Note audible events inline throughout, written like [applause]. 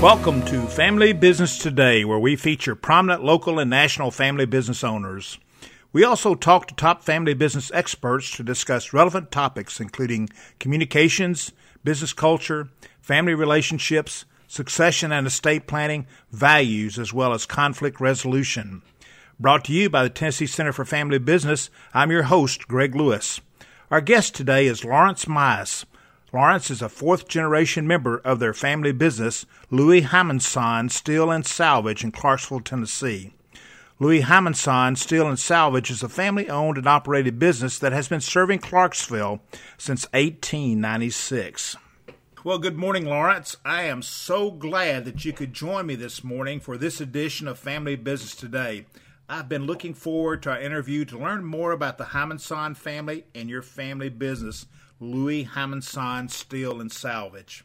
Welcome to Family Business Today, where we feature prominent local and national family business owners. We also talk to top family business experts to discuss relevant topics including communications, business culture, family relationships, succession and estate planning, values, as well as conflict resolution. Brought to you by the Tennessee Center for Family Business, I'm your host, Greg Lewis. Our guest today is Lawrence Mize. Lawrence is a fourth generation member of their family business, Louis Hymanson Steel and Salvage in Clarksville, Tennessee. Louis Hymanson Steel and Salvage is a family owned and operated business that has been serving Clarksville since 1896. Well, good morning, Lawrence. I am so glad that you could join me this morning for this edition of Family Business Today. I've been looking forward to our interview to learn more about the Hymanson family and your family business. Louis Hymanson Steel and Salvage.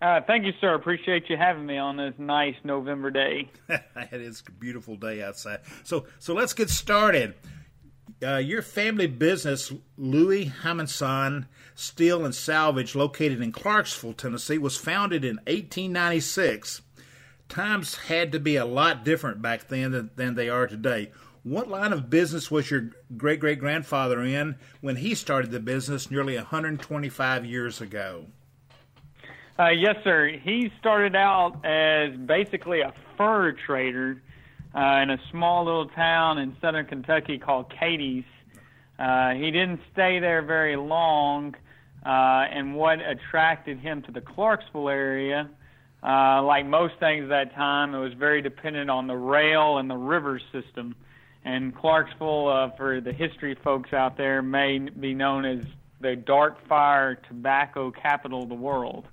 Uh, thank you, sir. Appreciate you having me on this nice November day. [laughs] it is a beautiful day outside. So, so let's get started. Uh, your family business, Louis Hymanson Steel and Salvage, located in Clarksville, Tennessee, was founded in 1896. Times had to be a lot different back then than, than they are today. What line of business was your great great grandfather in when he started the business nearly 125 years ago? Uh, yes, sir. He started out as basically a fur trader uh, in a small little town in southern Kentucky called Cadiz. Uh, he didn't stay there very long, uh, and what attracted him to the Clarksville area, uh, like most things at that time, it was very dependent on the rail and the river system. And Clarksville, uh, for the history folks out there, may be known as the dark fire tobacco capital of the world.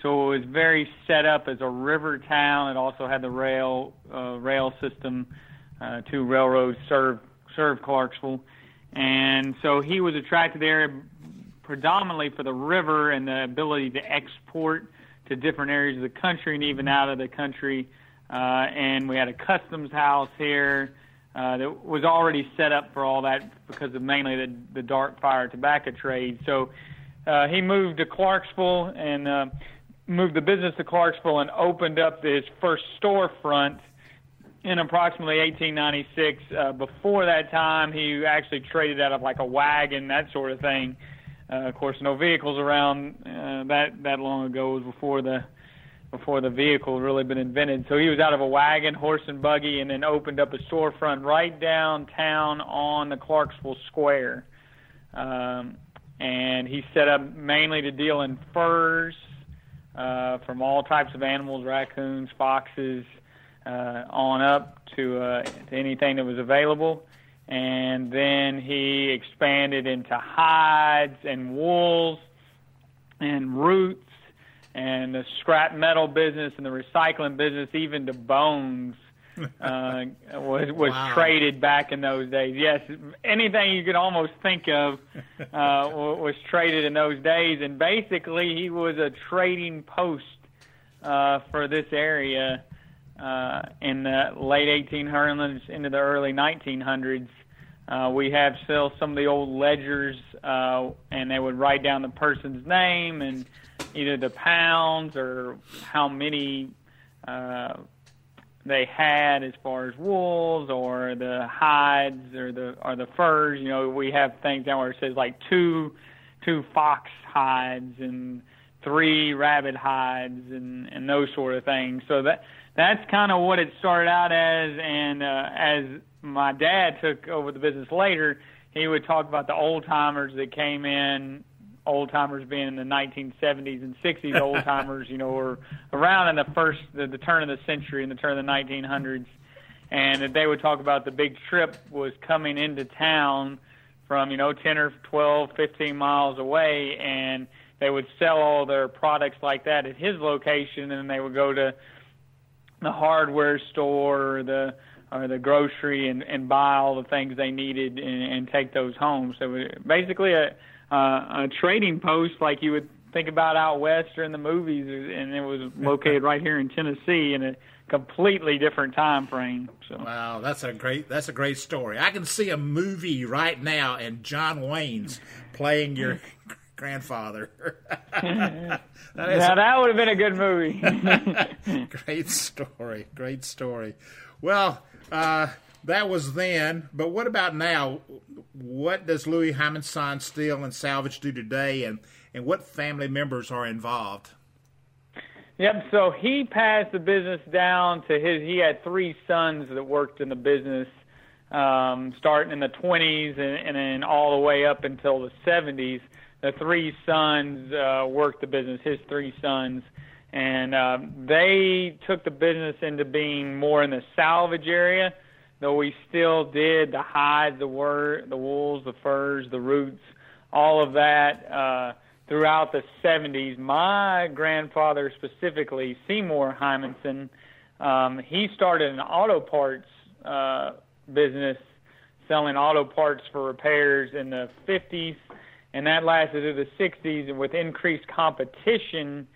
So it was very set up as a river town. It also had the rail uh, rail system. Uh, two railroads served served Clarksville, and so he was attracted there predominantly for the river and the ability to export to different areas of the country and even out of the country. Uh, and we had a customs house here uh, that was already set up for all that because of mainly the, the dark fire tobacco trade. So uh, he moved to Clarksville and uh, moved the business to Clarksville and opened up his first storefront in approximately 1896. Uh, before that time, he actually traded out of like a wagon, that sort of thing. Uh, of course, no vehicles around uh, that that long ago. It was before the before the vehicle had really been invented. So he was out of a wagon, horse and buggy, and then opened up a storefront right downtown on the Clarksville Square. Um, and he set up mainly to deal in furs uh, from all types of animals, raccoons, foxes, uh, on up to, uh, to anything that was available. And then he expanded into hides and wools and roots and the scrap metal business and the recycling business, even the bones, uh, [laughs] was was wow. traded back in those days. Yes, anything you could almost think of uh, [laughs] was traded in those days, and basically he was a trading post uh, for this area uh, in the late 1800s into the early 1900s. Uh, we have still some of the old ledgers, uh, and they would write down the person's name and either the pounds or how many uh, they had as far as wolves or the hides or the or the furs. You know, we have things down where it says like two two fox hides and three rabbit hides and and those sort of things. So that that's kind of what it started out as. And uh, as my dad took over the business later, he would talk about the old timers that came in old timers being in the 1970s and 60s old timers you know were around in the first the, the turn of the century and the turn of the 1900s and that they would talk about the big trip was coming into town from you know 10 or 12 15 miles away and they would sell all their products like that at his location and they would go to the hardware store or the or the grocery and and buy all the things they needed and, and take those home. So basically a uh, a trading post like you would think about out west or in the movies, and it was [laughs] located right here in Tennessee in a completely different time frame. So wow, that's a great that's a great story. I can see a movie right now, and John Wayne's playing your [laughs] grandfather. [laughs] that now that would have been a good movie. great story. Great story. Well, uh, that was then, but what about now? What does Louis Hymanson Steel and Salvage do today, and, and what family members are involved? Yep. So he passed the business down to his. He had three sons that worked in the business, um, starting in the 20s and, and then all the way up until the 70s. The three sons uh, worked the business. His three sons, and uh, they took the business into being more in the salvage area. Though we still did the hides, the wor- the wools, the furs, the roots, all of that. Uh, throughout the 70s. My grandfather, specifically Seymour Hymanson, um, he started an auto parts uh, business selling auto parts for repairs in the 50s, and that lasted through the 60s. And with increased competition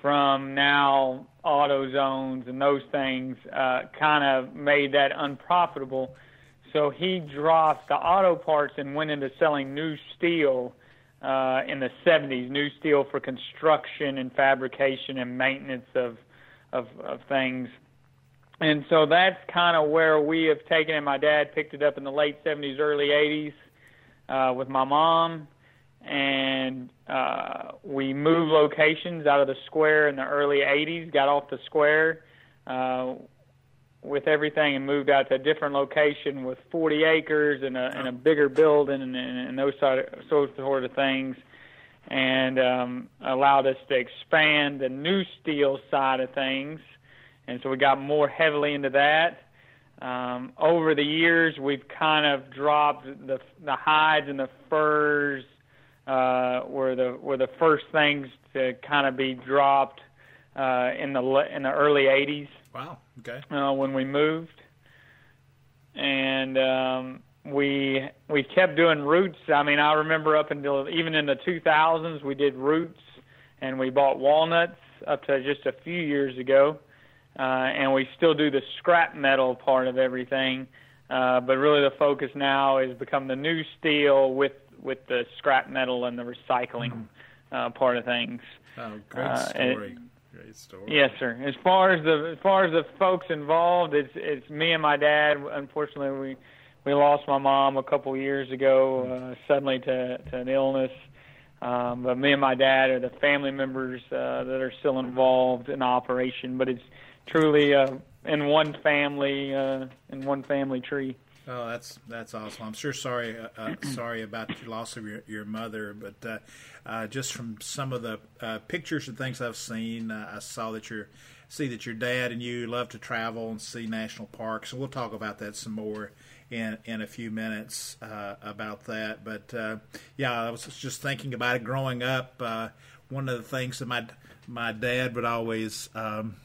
from now auto zones and those things, uh, kind of made that unprofitable. So he dropped the auto parts and went into selling new steel uh, in the 70s, new steel for construction and fabrication and maintenance of of, of things. And so that's kind of where we have taken it. My dad picked it up in the late 70s, early 80s uh, with my mom, and uh, we moved locations out of the square in the early 80s, got off the square. Uh, with everything and moved out to a different location with 40 acres and a, and a bigger building and, and those sort of, those sort of things, and um, allowed us to expand the new steel side of things, and so we got more heavily into that. Um, over the years, we've kind of dropped the the hides and the furs uh, were the were the first things to kind of be dropped uh, in the in the early 80s. Wow. Okay. Uh, when we moved, and um, we we kept doing roots. I mean, I remember up until even in the 2000s, we did roots, and we bought walnuts up to just a few years ago, uh, and we still do the scrap metal part of everything. Uh, but really, the focus now is become the new steel with with the scrap metal and the recycling mm-hmm. uh, part of things. Oh, great uh, story. Great story. Yes, sir. As far as the as far as the folks involved, it's it's me and my dad. Unfortunately, we we lost my mom a couple years ago uh, suddenly to to an illness. Um, but me and my dad are the family members uh, that are still involved in operation. But it's truly uh, in one family, uh, in one family tree. Oh, that's that's awesome. I'm sure sorry uh, uh, [clears throat] sorry about your loss of your, your mother, but uh, uh, just from some of the uh, pictures and things I've seen, uh, I saw that your see that your dad and you love to travel and see national parks, and we'll talk about that some more in in a few minutes about that. But yeah, I was just thinking about it growing up. one of the things that my my dad would always um,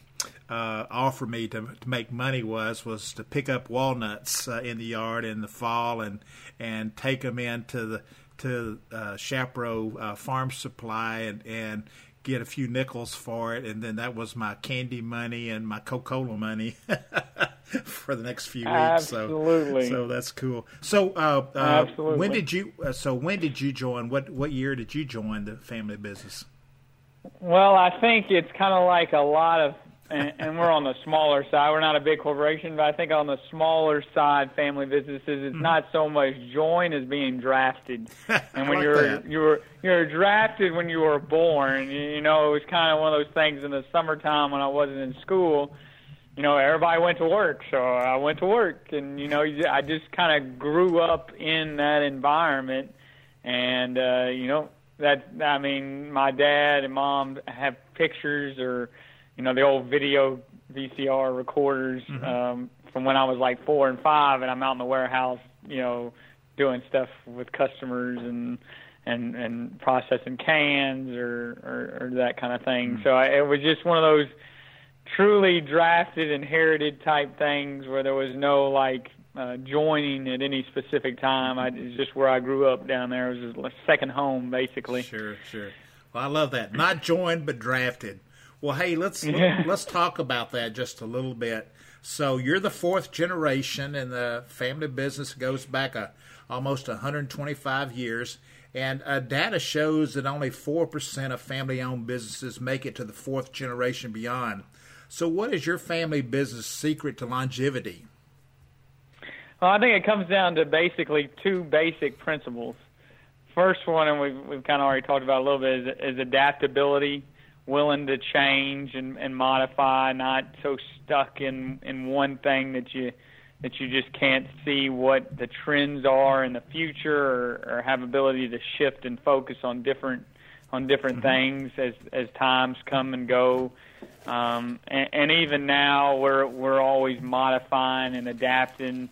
uh, offer me to, to make money was was to pick up walnuts uh, in the yard in the fall and and take them into the to uh, Chaparral uh, Farm Supply and and get a few nickels for it, and then that was my candy money and my Coca Cola money [laughs] for the next few weeks. Absolutely. So, so that's cool. So, uh, uh, Absolutely. when did you? Uh, so, when did you join? What what year did you join the family business? Well, I think it's kind of like a lot of and, and we're on the smaller side. We're not a big corporation, but I think on the smaller side, family businesses, it's mm-hmm. not so much join as being drafted. [laughs] And when like you're that. you're you're drafted when you were born, you know, it was kind of one of those things in the summertime when I wasn't in school. You know, everybody went to work, so I went to work, and you know, I just kind of grew up in that environment, and uh, you know, that I mean, my dad and mom have pictures or you know the old video VCR recorders mm-hmm. um, from when I was like four and five, and I'm out in the warehouse, you know, doing stuff with customers and and and processing cans or or, or that kind of thing. Mm-hmm. So I, it was just one of those truly drafted, inherited type things where there was no like uh, joining at any specific time. I, it's just where I grew up down there. It was a second home, basically. Sure, sure. Well, I love that. Not joined, but drafted. Well, hey, let's [laughs] yeah. let's talk about that just a little bit. So you're the fourth generation, and the family business goes back a, almost 125 years. And uh, data shows that only 4% of family owned businesses make it to the fourth generation beyond. So, what is your family business secret to longevity? Well, I think it comes down to basically two basic principles. First one, and we've, we've kind of already talked about a little bit, is, is adaptability, willing to change and, and modify, not so stuck in, in one thing that you that you just can't see what the trends are in the future or, or have ability to shift and focus on different on different mm-hmm. things as as times come and go. Um, and, and even now, we're we're always modifying and adapting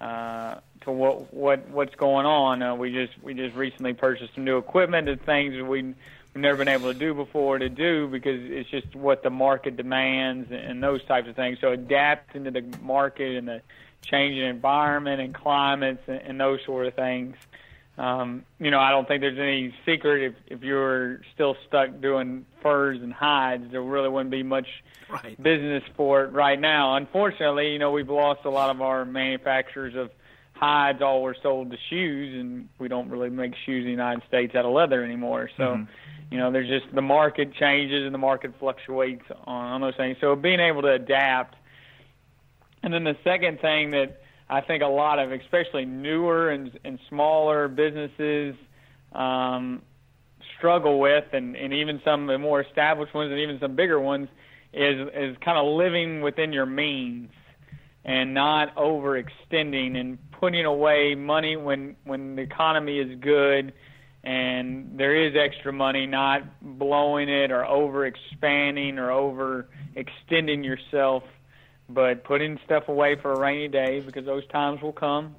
uh, to what what what's going on. Uh, we just we just recently purchased some new equipment and things we never been able to do before to do because it's just what the market demands and those types of things. So adapting to the market and the changing environment and climates and, and those sort of things. Um, you know, I don't think there's any secret if, if you're still stuck doing furs and hides, there really wouldn't be much right. business for it right now. Unfortunately, you know, we've lost a lot of our manufacturers of hides all were sold to shoes and we don't really make shoes in the United States out of leather anymore. So, mm-hmm. You know, there's just the market changes and the market fluctuates on, on those things. So being able to adapt and then the second thing that I think a lot of, especially newer and, and smaller businesses, um, struggle with, and, and even some of the more established ones, and even some bigger ones, is is kind of living within your means and not overextending and putting away money when when the economy is good and there is extra money, not blowing it or over expanding or over extending yourself but putting stuff away for a rainy day because those times will come,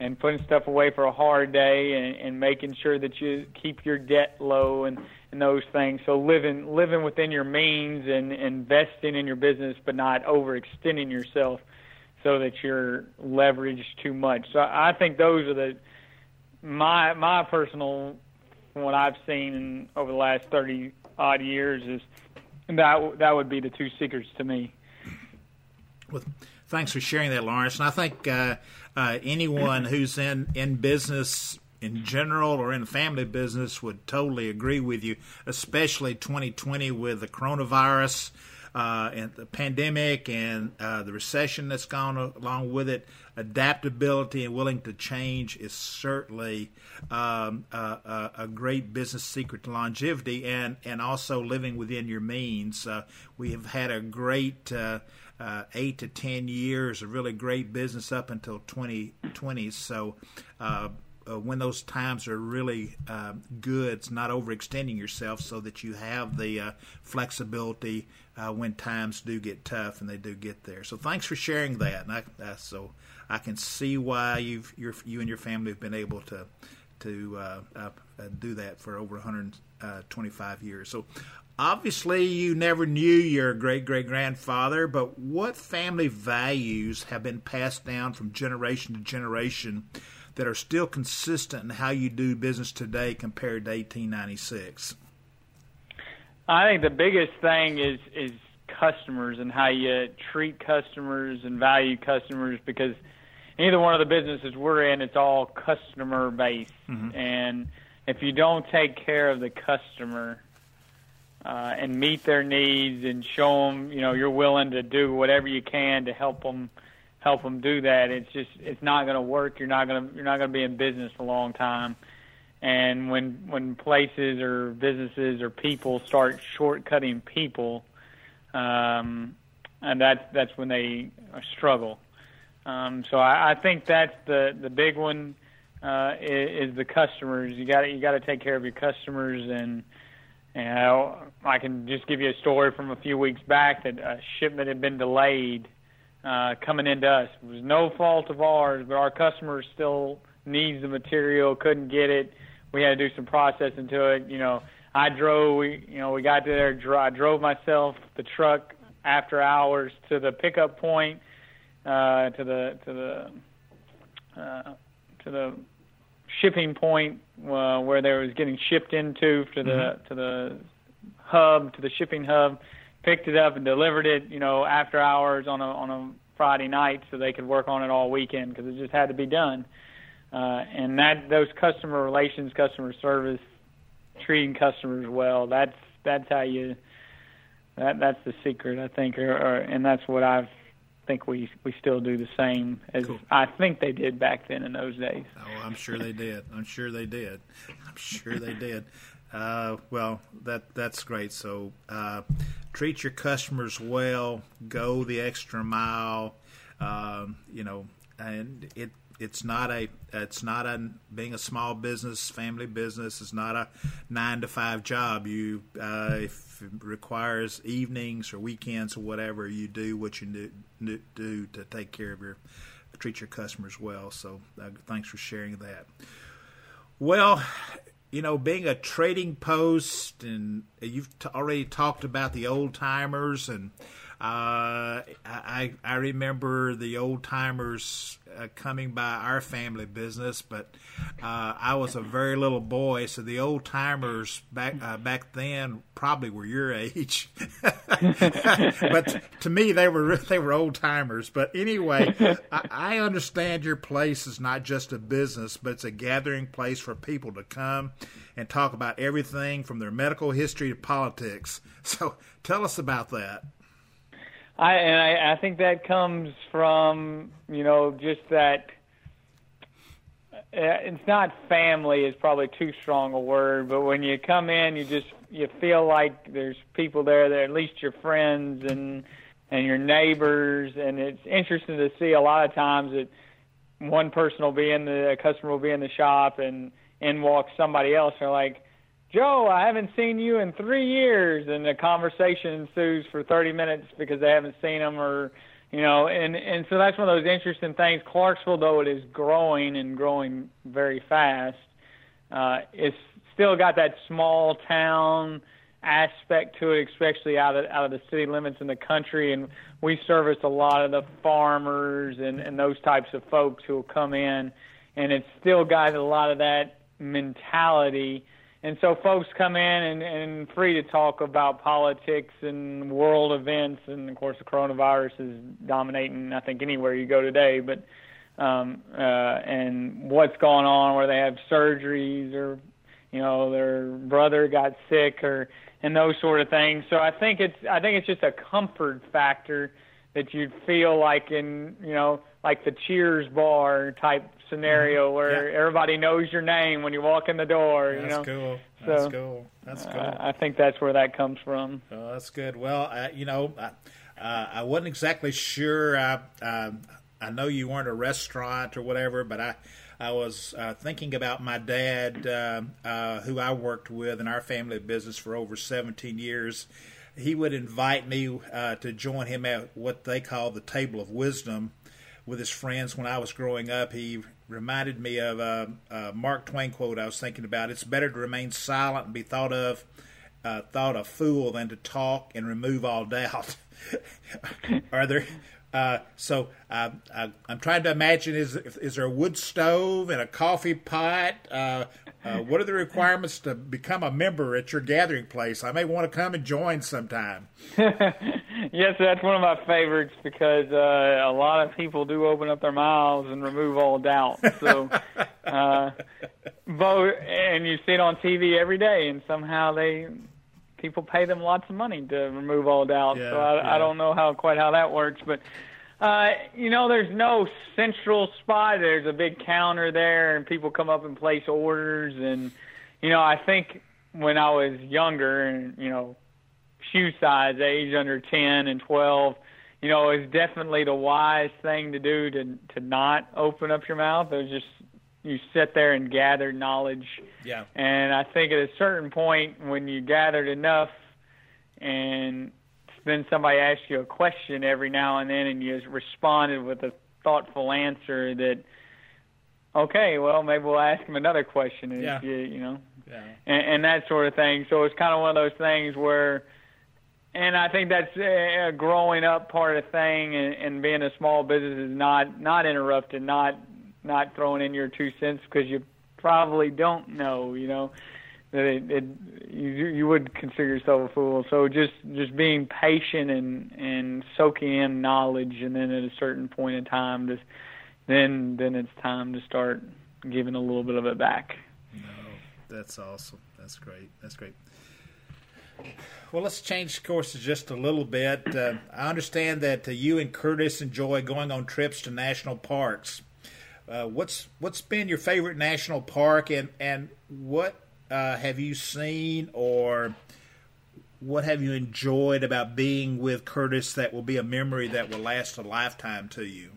and putting stuff away for a hard day, and, and making sure that you keep your debt low and and those things. So living living within your means and investing in your business, but not overextending yourself so that you're leveraged too much. So I think those are the my my personal what I've seen in, over the last thirty odd years is that that would be the two secrets to me. Well, thanks for sharing that, Lawrence. And I think uh, uh, anyone who's in, in business in general or in family business would totally agree with you, especially 2020 with the coronavirus uh, and the pandemic and uh, the recession that's gone along with it. Adaptability and willing to change is certainly um, a, a, great business secret to longevity and, and also living within your means. Uh, we have had a great uh, uh, eight to ten years of really great business up until 2020. So uh, uh, when those times are really uh, good, it's not overextending yourself so that you have the uh, flexibility uh, when times do get tough and they do get there. So thanks for sharing that. I, uh, so I can see why you've you and your family have been able to to uh, do that for over 125 years. So Obviously, you never knew your great great grandfather, but what family values have been passed down from generation to generation that are still consistent in how you do business today compared to 1896? I think the biggest thing is is customers and how you treat customers and value customers because either one of the businesses we're in, it's all customer based, mm-hmm. and if you don't take care of the customer, uh, and meet their needs and show them, you know, you're willing to do whatever you can to help them help them do that. It's just it's not going to work. You're not going to you're not going to be in business for a long time. And when when places or businesses or people start shortcutting people, um, and that's that's when they struggle. Um, so I, I think that's the the big one uh, is, is the customers. You got you got to take care of your customers and and I can just give you a story from a few weeks back that a shipment had been delayed uh, coming into us. It was no fault of ours, but our customer still needs the material, couldn't get it. We had to do some processing to it. You know, I drove. We, you know, we got there. I drove myself the truck after hours to the pickup point, uh, to the to the uh, to the shipping point uh, where they was getting shipped into to the mm-hmm. to the hub to the shipping hub, picked it up and delivered it. You know, after hours on a on a Friday night, so they could work on it all weekend because it just had to be done. uh, and that those customer relations, customer service, treating customers well. That's that's how you. That that's the secret, I think, or, or and that's what I think we we still do the same as cool. I think they did back then in those days. Oh, I'm sure they did. I'm sure they did. I'm sure they did. Uh, well, that that's great. So uh, treat your customers well. Go the extra mile. Um, you know, and it it's not a it's not a being a small business family business it's not a nine to five job. You uh, if it requires evenings or weekends or whatever you do what you do, to take care of your treat your customers well. So uh, thanks for sharing that. Well you know being a trading post and you've t- already talked about the old timers and uh, I I remember the old timers uh, coming by our family business, but uh, I was a very little boy, so the old timers back uh, back then probably were your age. [laughs] but to me, they were they were old timers. But anyway, I, I understand your place is not just a business, but it's a gathering place for people to come and talk about everything from their medical history to politics. So tell us about that. I and I, I think that comes from you know just that uh, it's not family is probably too strong a word, but when you come in, you just you feel like there's people there that at least your friends and and your neighbors, and it's interesting to see a lot of times that one person will be in the a customer will be in the shop and in walks somebody else. They're like, Joe, I haven't seen you in three years, and the conversation ensues for 30 minutes because they haven't seen them, or you know, and and so that's one of those interesting things. Clarksville, though it is growing and growing very fast, uh, it's still got that small town aspect to it, especially out of out of the city limits in the country. And we service a lot of the farmers and and those types of folks who will come in, and it's still got a lot of that mentality and so folks come in and, and free to talk about politics and world events, and of course the coronavirus is dominating. I think anywhere you go today, but um, uh, and what's going on, where they have surgeries or you know their brother got sick or and those sort of things. So I think it's I think it's just a comfort factor that you'd feel like in you know like the Cheers bar type scenario mm-hmm. where yeah. everybody knows your name when you walk in the door. That's you know? cool. That's so, cool. That's cool. Uh, I think that's where that comes from. Oh, that's good. Well, uh, you know, uh, I wasn't exactly sure. I um, I know you weren't a restaurant or whatever, but I. I was uh, thinking about my dad, uh, uh, who I worked with in our family business for over 17 years. He would invite me to join him at what they call the table of wisdom with his friends when I was growing up. He reminded me of a, a Mark Twain quote I was thinking about. It's better to remain silent and be thought of uh, thought a fool than to talk and remove all doubt. [laughs] Are there uh, so uh, I, am trying to imagine: is is there a wood stove and a coffee pot? Uh, uh, what are the requirements to become a member at your gathering place? I may want to come and join sometime. [laughs] yes, that's one of my favorites because uh, a lot of people do open up their mouths and remove all doubt. So, [laughs] vote, and you see it on TV every day, and somehow they people pay them lots of money to remove all doubt. Yeah, so I, yeah. I don't know how quite how that works, but uh, you know, there's no central spot. There's a big counter there, and people come up and place orders. And you know, I think when I was younger, and you know, shoe size, age under ten and twelve, you know, it's definitely the wise thing to do to to not open up your mouth. There's just you sit there and gather knowledge. Yeah. And I think at a certain point when you gathered enough and then somebody asks you a question every now and then and you responded with a thoughtful answer that okay, well maybe we'll ask him another question and yeah. you you know. Yeah. And, and that sort of thing. So it's kind of one of those things where and I think that's a growing up part of the thing and, and being a small business is not not interrupted, not not throwing in your two cents because you probably don't know, you know, that it, it you you would consider yourself a fool. So just just being patient and and soaking in knowledge, and then at a certain point in time, just then then it's time to start giving a little bit of it back. No, that's awesome. That's great. That's great. Well, let's change courses just a little bit. Uh, I understand that uh, you and Curtis enjoy going on trips to national parks. Uh, what's what's been your favorite national park, and and what uh, have you seen, or what have you enjoyed about being with Curtis that will be a memory that will last a lifetime to you?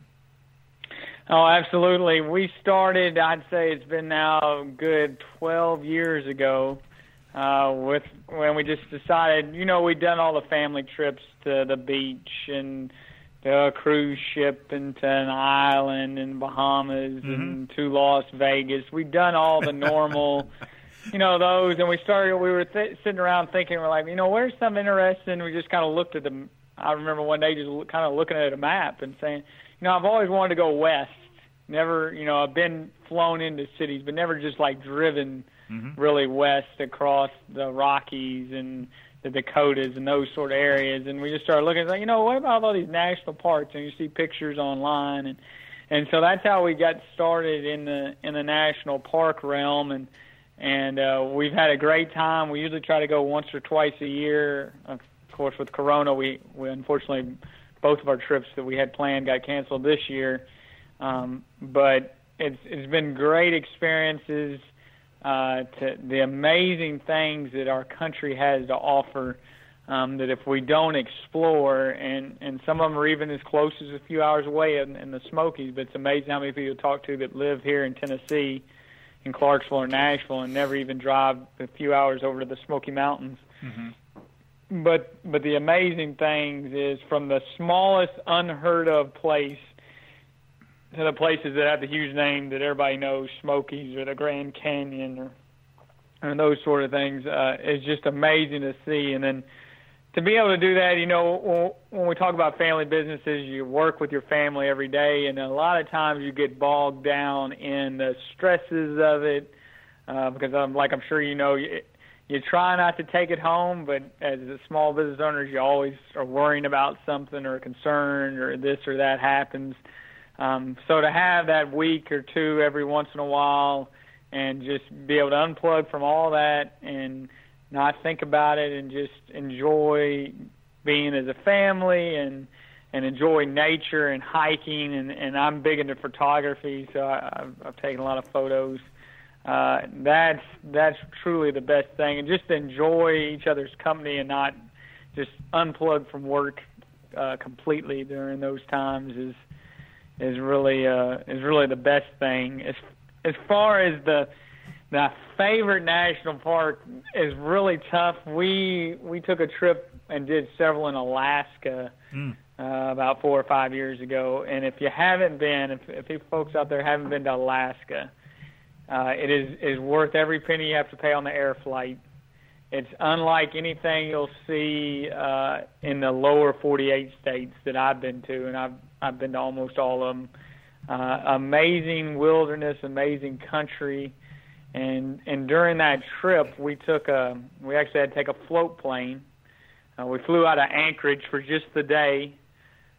Oh, absolutely. We started, I'd say it's been now good 12 years ago, uh, with when we just decided, you know, we'd done all the family trips to the beach and the cruise ship into an island in Bahamas mm-hmm. and to Las Vegas. We'd done all the normal, [laughs] you know, those, and we started. We were th- sitting around thinking, we're like, you know, where's some interesting? We just kind of looked at them. I remember one day just kind of looking at a map and saying, you know, I've always wanted to go west. Never, you know, I've been flown into cities, but never just like driven mm-hmm. really west across the Rockies and the Dakotas and those sort of areas. And we just started looking like, you know, what about all these national parks? And you see pictures online, and and so that's how we got started in the in the national park realm. And and uh, we've had a great time. We usually try to go once or twice a year. Of course, with Corona, we we unfortunately both of our trips that we had planned got canceled this year. Um, but it's it's been great experiences uh, to the amazing things that our country has to offer. Um, that if we don't explore, and and some of them are even as close as a few hours away in, in the Smokies, but it's amazing how many people talk to that live here in Tennessee, in Clarksville or Nashville, and never even drive a few hours over to the Smoky Mountains. Mm-hmm. But but the amazing things is from the smallest unheard of place to the places that have the huge name that everybody knows, Smokies or the Grand Canyon or or those sort of things, uh, is just amazing to see. And then to be able to do that, you know, when we talk about family businesses, you work with your family every day, and a lot of times you get bogged down in the stresses of it. Uh, because I'm like I'm sure you know, you, you try not to take it home, but as a small business owners, you always are worrying about something or concerned or this or that happens. Um, so to have that week or two every once in a while and just be able to unplug from all that and not think about it and just enjoy being as a family and and enjoy nature and hiking and and I'm big into photography so I, I've, I've taken a lot of photos. Uh, that's that's truly the best thing and just enjoy each other's company and not just unplug from work uh, completely during those times is is really uh, is really the best thing. As as far as the the favorite national park is really tough. We we took a trip and did several in Alaska mm. uh, about four or five years ago. And if you haven't been, if, if you folks out there haven't been to Alaska, uh, it is is worth every penny you have to pay on the air flight. It's unlike anything you'll see uh, in the lower 48 states that I've been to, and I've I've been to almost all of them. Uh, amazing wilderness, amazing country, and and during that trip we took a we actually had to take a float plane. Uh, we flew out of Anchorage for just the day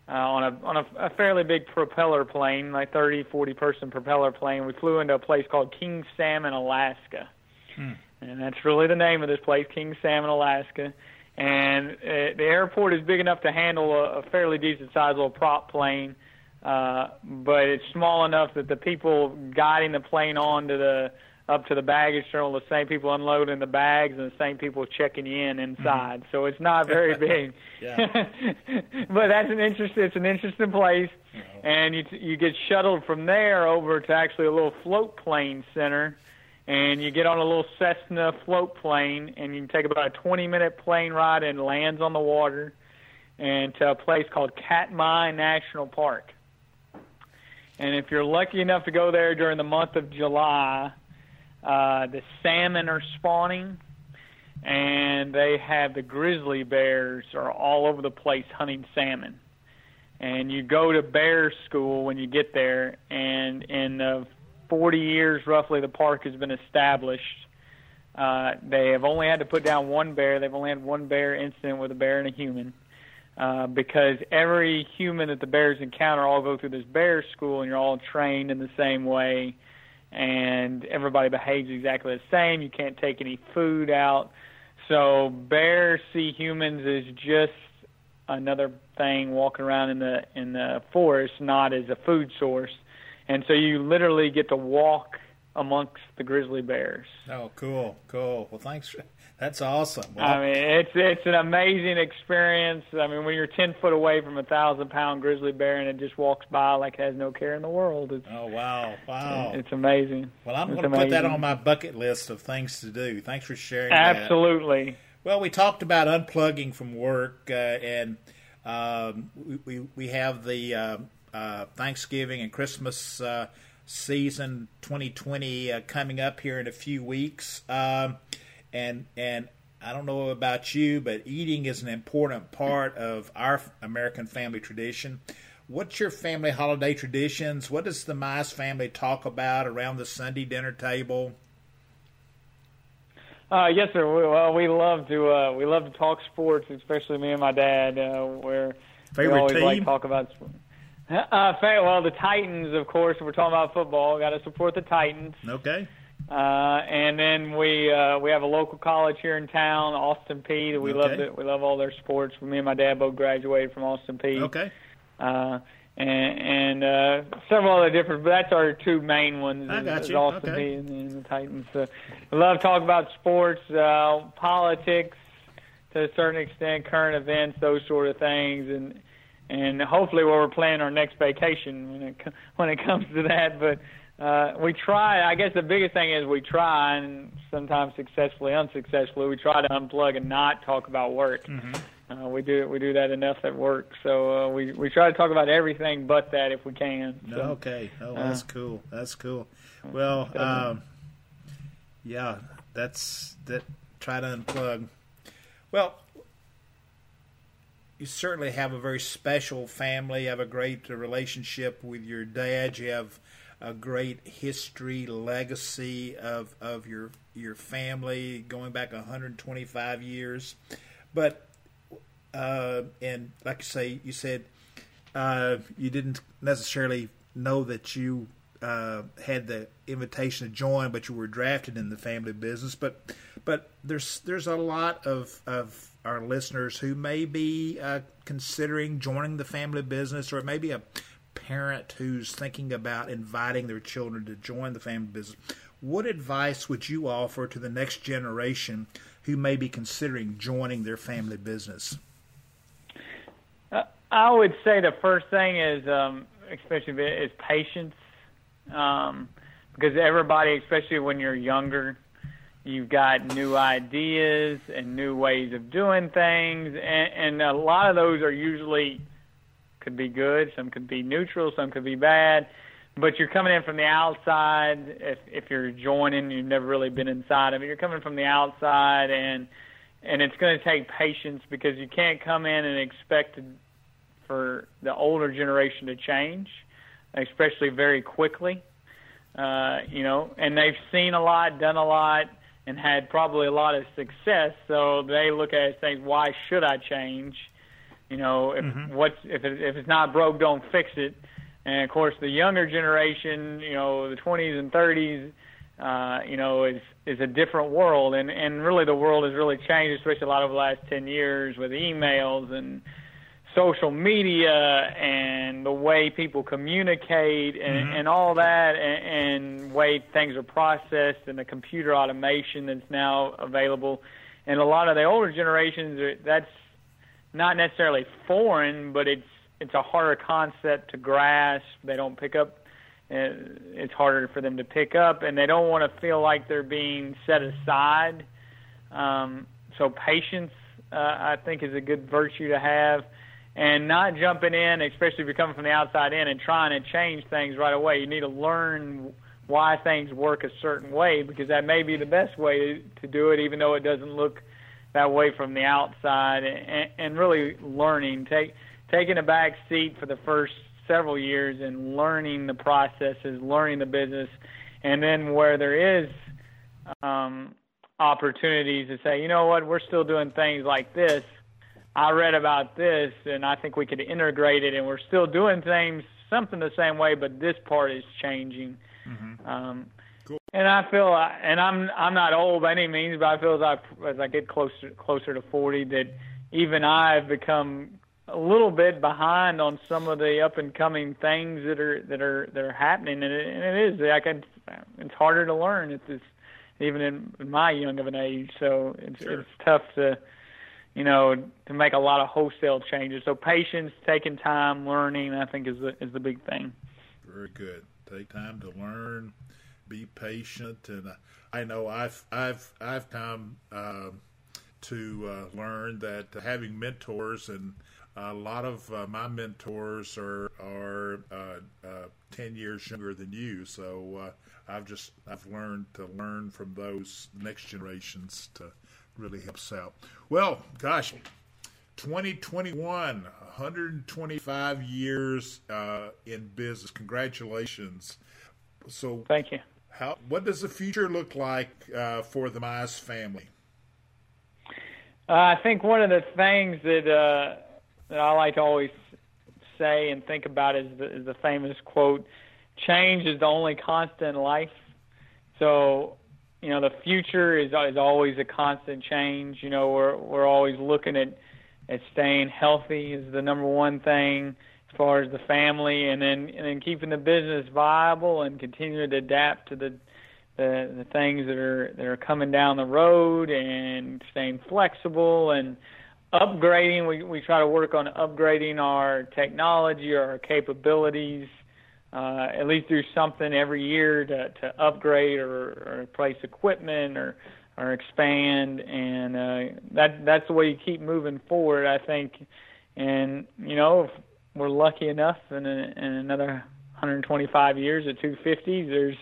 uh, on a on a, a fairly big propeller plane, like 30, 40 person propeller plane. We flew into a place called King Salmon, Alaska. Hmm and that's really the name of this place, King Salmon, Alaska. And uh, the airport is big enough to handle a, a fairly decent sized little prop plane, uh, but it's small enough that the people guiding the plane on to the up to the baggage terminal, the same people unloading the bags and the same people checking in inside. Mm-hmm. So it's not very [laughs] big. [laughs] but that's an interest. It's an interesting place, and you you get shuttled from there over to actually a little float plane center and you get on a little Cessna float plane, and you can take about a 20 minute plane ride and lands on the water, and to a place called Katmai National Park. And if you're lucky enough to go there during the month of July, uh, the salmon are spawning, and they have the grizzly bears are all over the place hunting salmon. And you go to bear school when you get there, and in the 40 years roughly the park has been established. Uh, they have only had to put down one bear. They've only had one bear incident with a bear and a human. Uh, because every human that the bears encounter all go through this bear school and you're all trained in the same way and everybody behaves exactly the same. You can't take any food out. So bears see humans as just another thing walking around in the in the forest, not as a food source. And so you literally get to walk amongst the grizzly bears. Oh, cool, cool. Well, thanks. That's awesome. Well, I mean, it's it's an amazing experience. I mean, when you're ten foot away from a thousand pound grizzly bear and it just walks by like it has no care in the world. It's, oh wow, wow! It's amazing. Well, I'm going to put that on my bucket list of things to do. Thanks for sharing. Absolutely. That. Well, we talked about unplugging from work, uh, and um, we, we, we have the uh, uh, Thanksgiving and Christmas uh, season 2020 uh, coming up here in a few weeks. Um, and and I don't know about you, but eating is an important part of our American family tradition. What's your family holiday traditions? What does the Mize family talk about around the Sunday dinner table? Uh, yes, sir. We, well, we love to uh, we love to talk sports, especially me and my dad. Uh, where Favorite we always team? like talk about sports. [laughs] Uh, well, the Titans, of course. We're talking about football. Got to support the Titans. Okay. Uh, and then we uh, we have a local college here in town, Austin Peay. That we Okay. love it. We love all their sports. Me and my dad both graduated from Austin Peay. Okay. Uh, and and uh, several other different, but that's our two main ones. I is- got is you. Austin Okay. Peay and, and the Titans. So we love talking about sports, uh, politics, to a certain extent, current events, those sort of things, and and hopefully we're planning our next vacation when it when it comes to that. But uh, we try. I guess the biggest thing is we try, and sometimes successfully, unsuccessfully, we try to unplug and not talk about work. Uh, we do we do that enough at work, so uh, we we try to talk about everything but that if we can. So, Okay. Oh, that's cool. That's cool. Well, um, yeah, that's that. Try to unplug. Well, you certainly have a very special family. You have a great relationship with your dad. You have a great history, legacy of of your your family going back 125 years. But uh, and like I say, you said uh, you didn't necessarily know that you uh, had the invitation to join, but you were drafted in the family business. But but there's there's a lot of of our listeners who may be uh, considering joining the family business, or maybe a parent who's thinking about inviting their children to join the family business. What advice would you offer to the next generation who may be considering joining their family business? Uh, I would say the first thing is, um, especially is patience, um, because everybody, especially when you're younger, you've got new ideas and new ways of doing things, and, and a lot of those are usually could be good, some could be neutral, some could be bad. But you're coming in from the outside. If if you're joining, you've never really been inside of it. You're coming from the outside, and and it's going to take patience because you can't come in and expect to, for the older generation to change, especially very quickly. Uh, you know, and they've seen a lot, done a lot, and had probably a lot of success. So they look at it and think, why should I change? You know, if what's if it, if it's not broke, don't fix it. And of course, the younger generation, you know, the 20s and 30s, uh, you know, is is a different world, and and really the world has really changed, especially a lot over the last 10 years with emails and social media and the way people communicate and, and all that and, and way things are processed and the computer automation that's now available. And a lot of the older generations are- that's not necessarily foreign but it's it's a harder concept to grasp. They don't pick up uh, it's harder for them to pick up and they don't want to feel like they're being set aside. Um, so patience uh, I think is a good virtue to have and not jumping in, especially if you're coming from the outside in and trying to change things right away. You need to learn why things work a certain way because that may be the best way to do it, even though it doesn't look that way from the outside. And, and really learning, take taking a back seat for the first several years and learning the processes, learning the business, and then where there is um, opportunities to say, you know what, we're still doing things like this. I read about this, and I think we could integrate it, and we're still doing things something the same way, but this part is changing. Um, Cool. And I feel, and I'm I'm not old by any means, but I feel as I as I get closer closer to 40 that even I've become a little bit behind on some of the up and coming things that are that are that are happening, and it, and it is I can it's harder to learn. It's, it's even in, in my young of an age, so it's sure. it's tough to you know to make a lot of wholesale changes. So patience, taking time, learning, I think is the is the big thing. Very good. Take time to learn, be patient, and uh, I know I've I've I've come uh, to uh, learn that having mentors and a lot of uh, my mentors are are uh, uh, ten years younger than you, so I've just I've learned to learn from those next generations to really helps out. Well, gosh, 2021, 125 years uh, in business. Congratulations! So, thank you. How what does the future look like uh, for the Mize family? I think one of the things that that I like to always say and think about is the, is the famous quote: "Change is the only constant in life." So, you know, the future is is always a constant change. You know, we're we're always looking at at staying healthy is the number one thing as far as the family, and then and then keeping the business viable and continuing to adapt to the the, the things that are that are coming down the road and staying flexible and upgrading. We we try to work on upgrading our technology or our capabilities. Uh, at least do something every year to, to upgrade or, or replace equipment or or expand, and uh, that that's the way you keep moving forward. I think, and you know, if we're lucky enough in, a, in another 125 years at 250, there's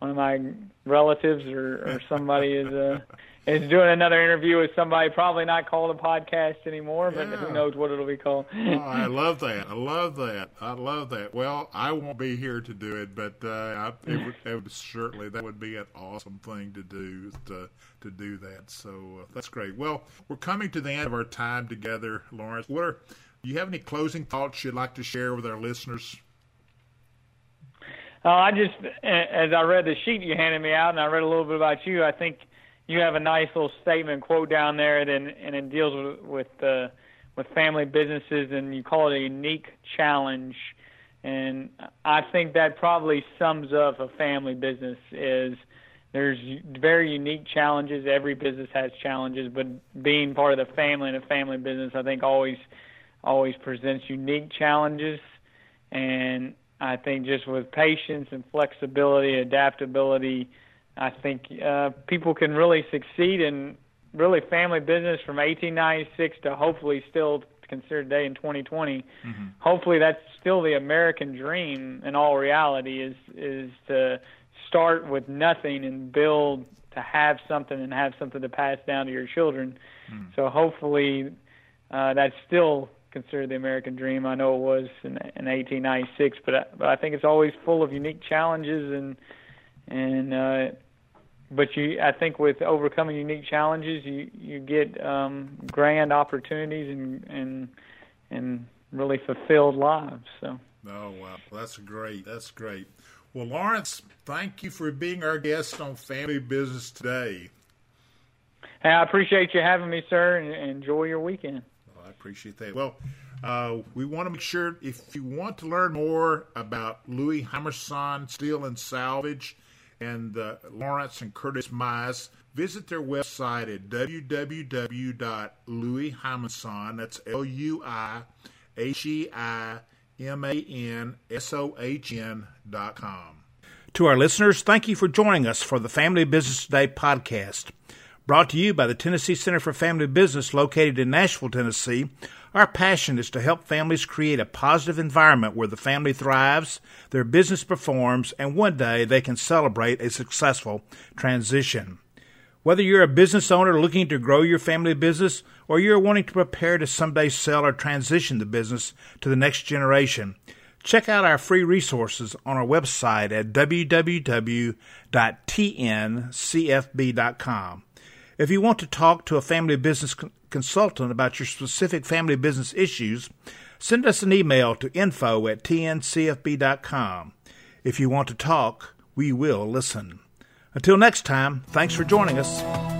one of my relatives or, or somebody is uh, [laughs] is doing another interview with somebody probably not called a podcast anymore, but yeah. who knows what it'll be called. oh, I [laughs] love that. I love that. I love that. Well, I won't be here to do it, but uh, I, it, would, it would certainly that would be an awesome thing to do to to do that. So uh, that's great. Well, we're coming to the end of our time together, Lawrence. What are do you have any closing thoughts you'd like to share with our listeners? Uh, I just, as I read the sheet you handed me out, and I read a little bit about you, I think you have a nice little statement quote down there, and and it deals with with uh, with family businesses, and you call it a unique challenge. And I think that probably sums up a family business is there's very unique challenges. Every business has challenges, but being part of the family and a family business, I think always always presents unique challenges. And I think just with patience and flexibility, adaptability, I think uh, people can really succeed in really family business from 1896 to hopefully still considered today in 2020. Mm-hmm. Hopefully, that's still the American dream. In all reality, is is to start with nothing and build to have something and have something to pass down to your children. Mm. So hopefully, uh, that's still considered the American dream. I know it was in, in 1896, but I, but I think it's always full of unique challenges and and uh, but you, I think, with overcoming unique challenges, you you get um, grand opportunities and and and really fulfilled lives. So. Oh wow, that's great. That's great. Well, Lawrence, thank you for being our guest on Family Business today. Hey, I appreciate you having me, sir, and enjoy your weekend. Well, I appreciate that. Well, uh, we want to make sure if you want to learn more about Louis Heimansohn Steel and Salvage and Lawrence and Curtis Mize. Visit their website at www.louisheimansohn, that's L-U-I-H-E-I-M-A-N-S-O-H-N dot com. To our listeners, thank you for joining us for the Family Business Today podcast. Brought to you by the Tennessee Center for Family Business located in Nashville, Tennessee, our passion is to help families create a positive environment where the family thrives, their business performs, and one day they can celebrate a successful transition. Whether you're a business owner looking to grow your family business or you're wanting to prepare to someday sell or transition the business to the next generation, check out our free resources on our website at www.tncfb.com. If you want to talk to a family business consultant about your specific family business issues, send us an email to info at tncfb.com. If you want to talk, we will listen. Until next time, thanks for joining us.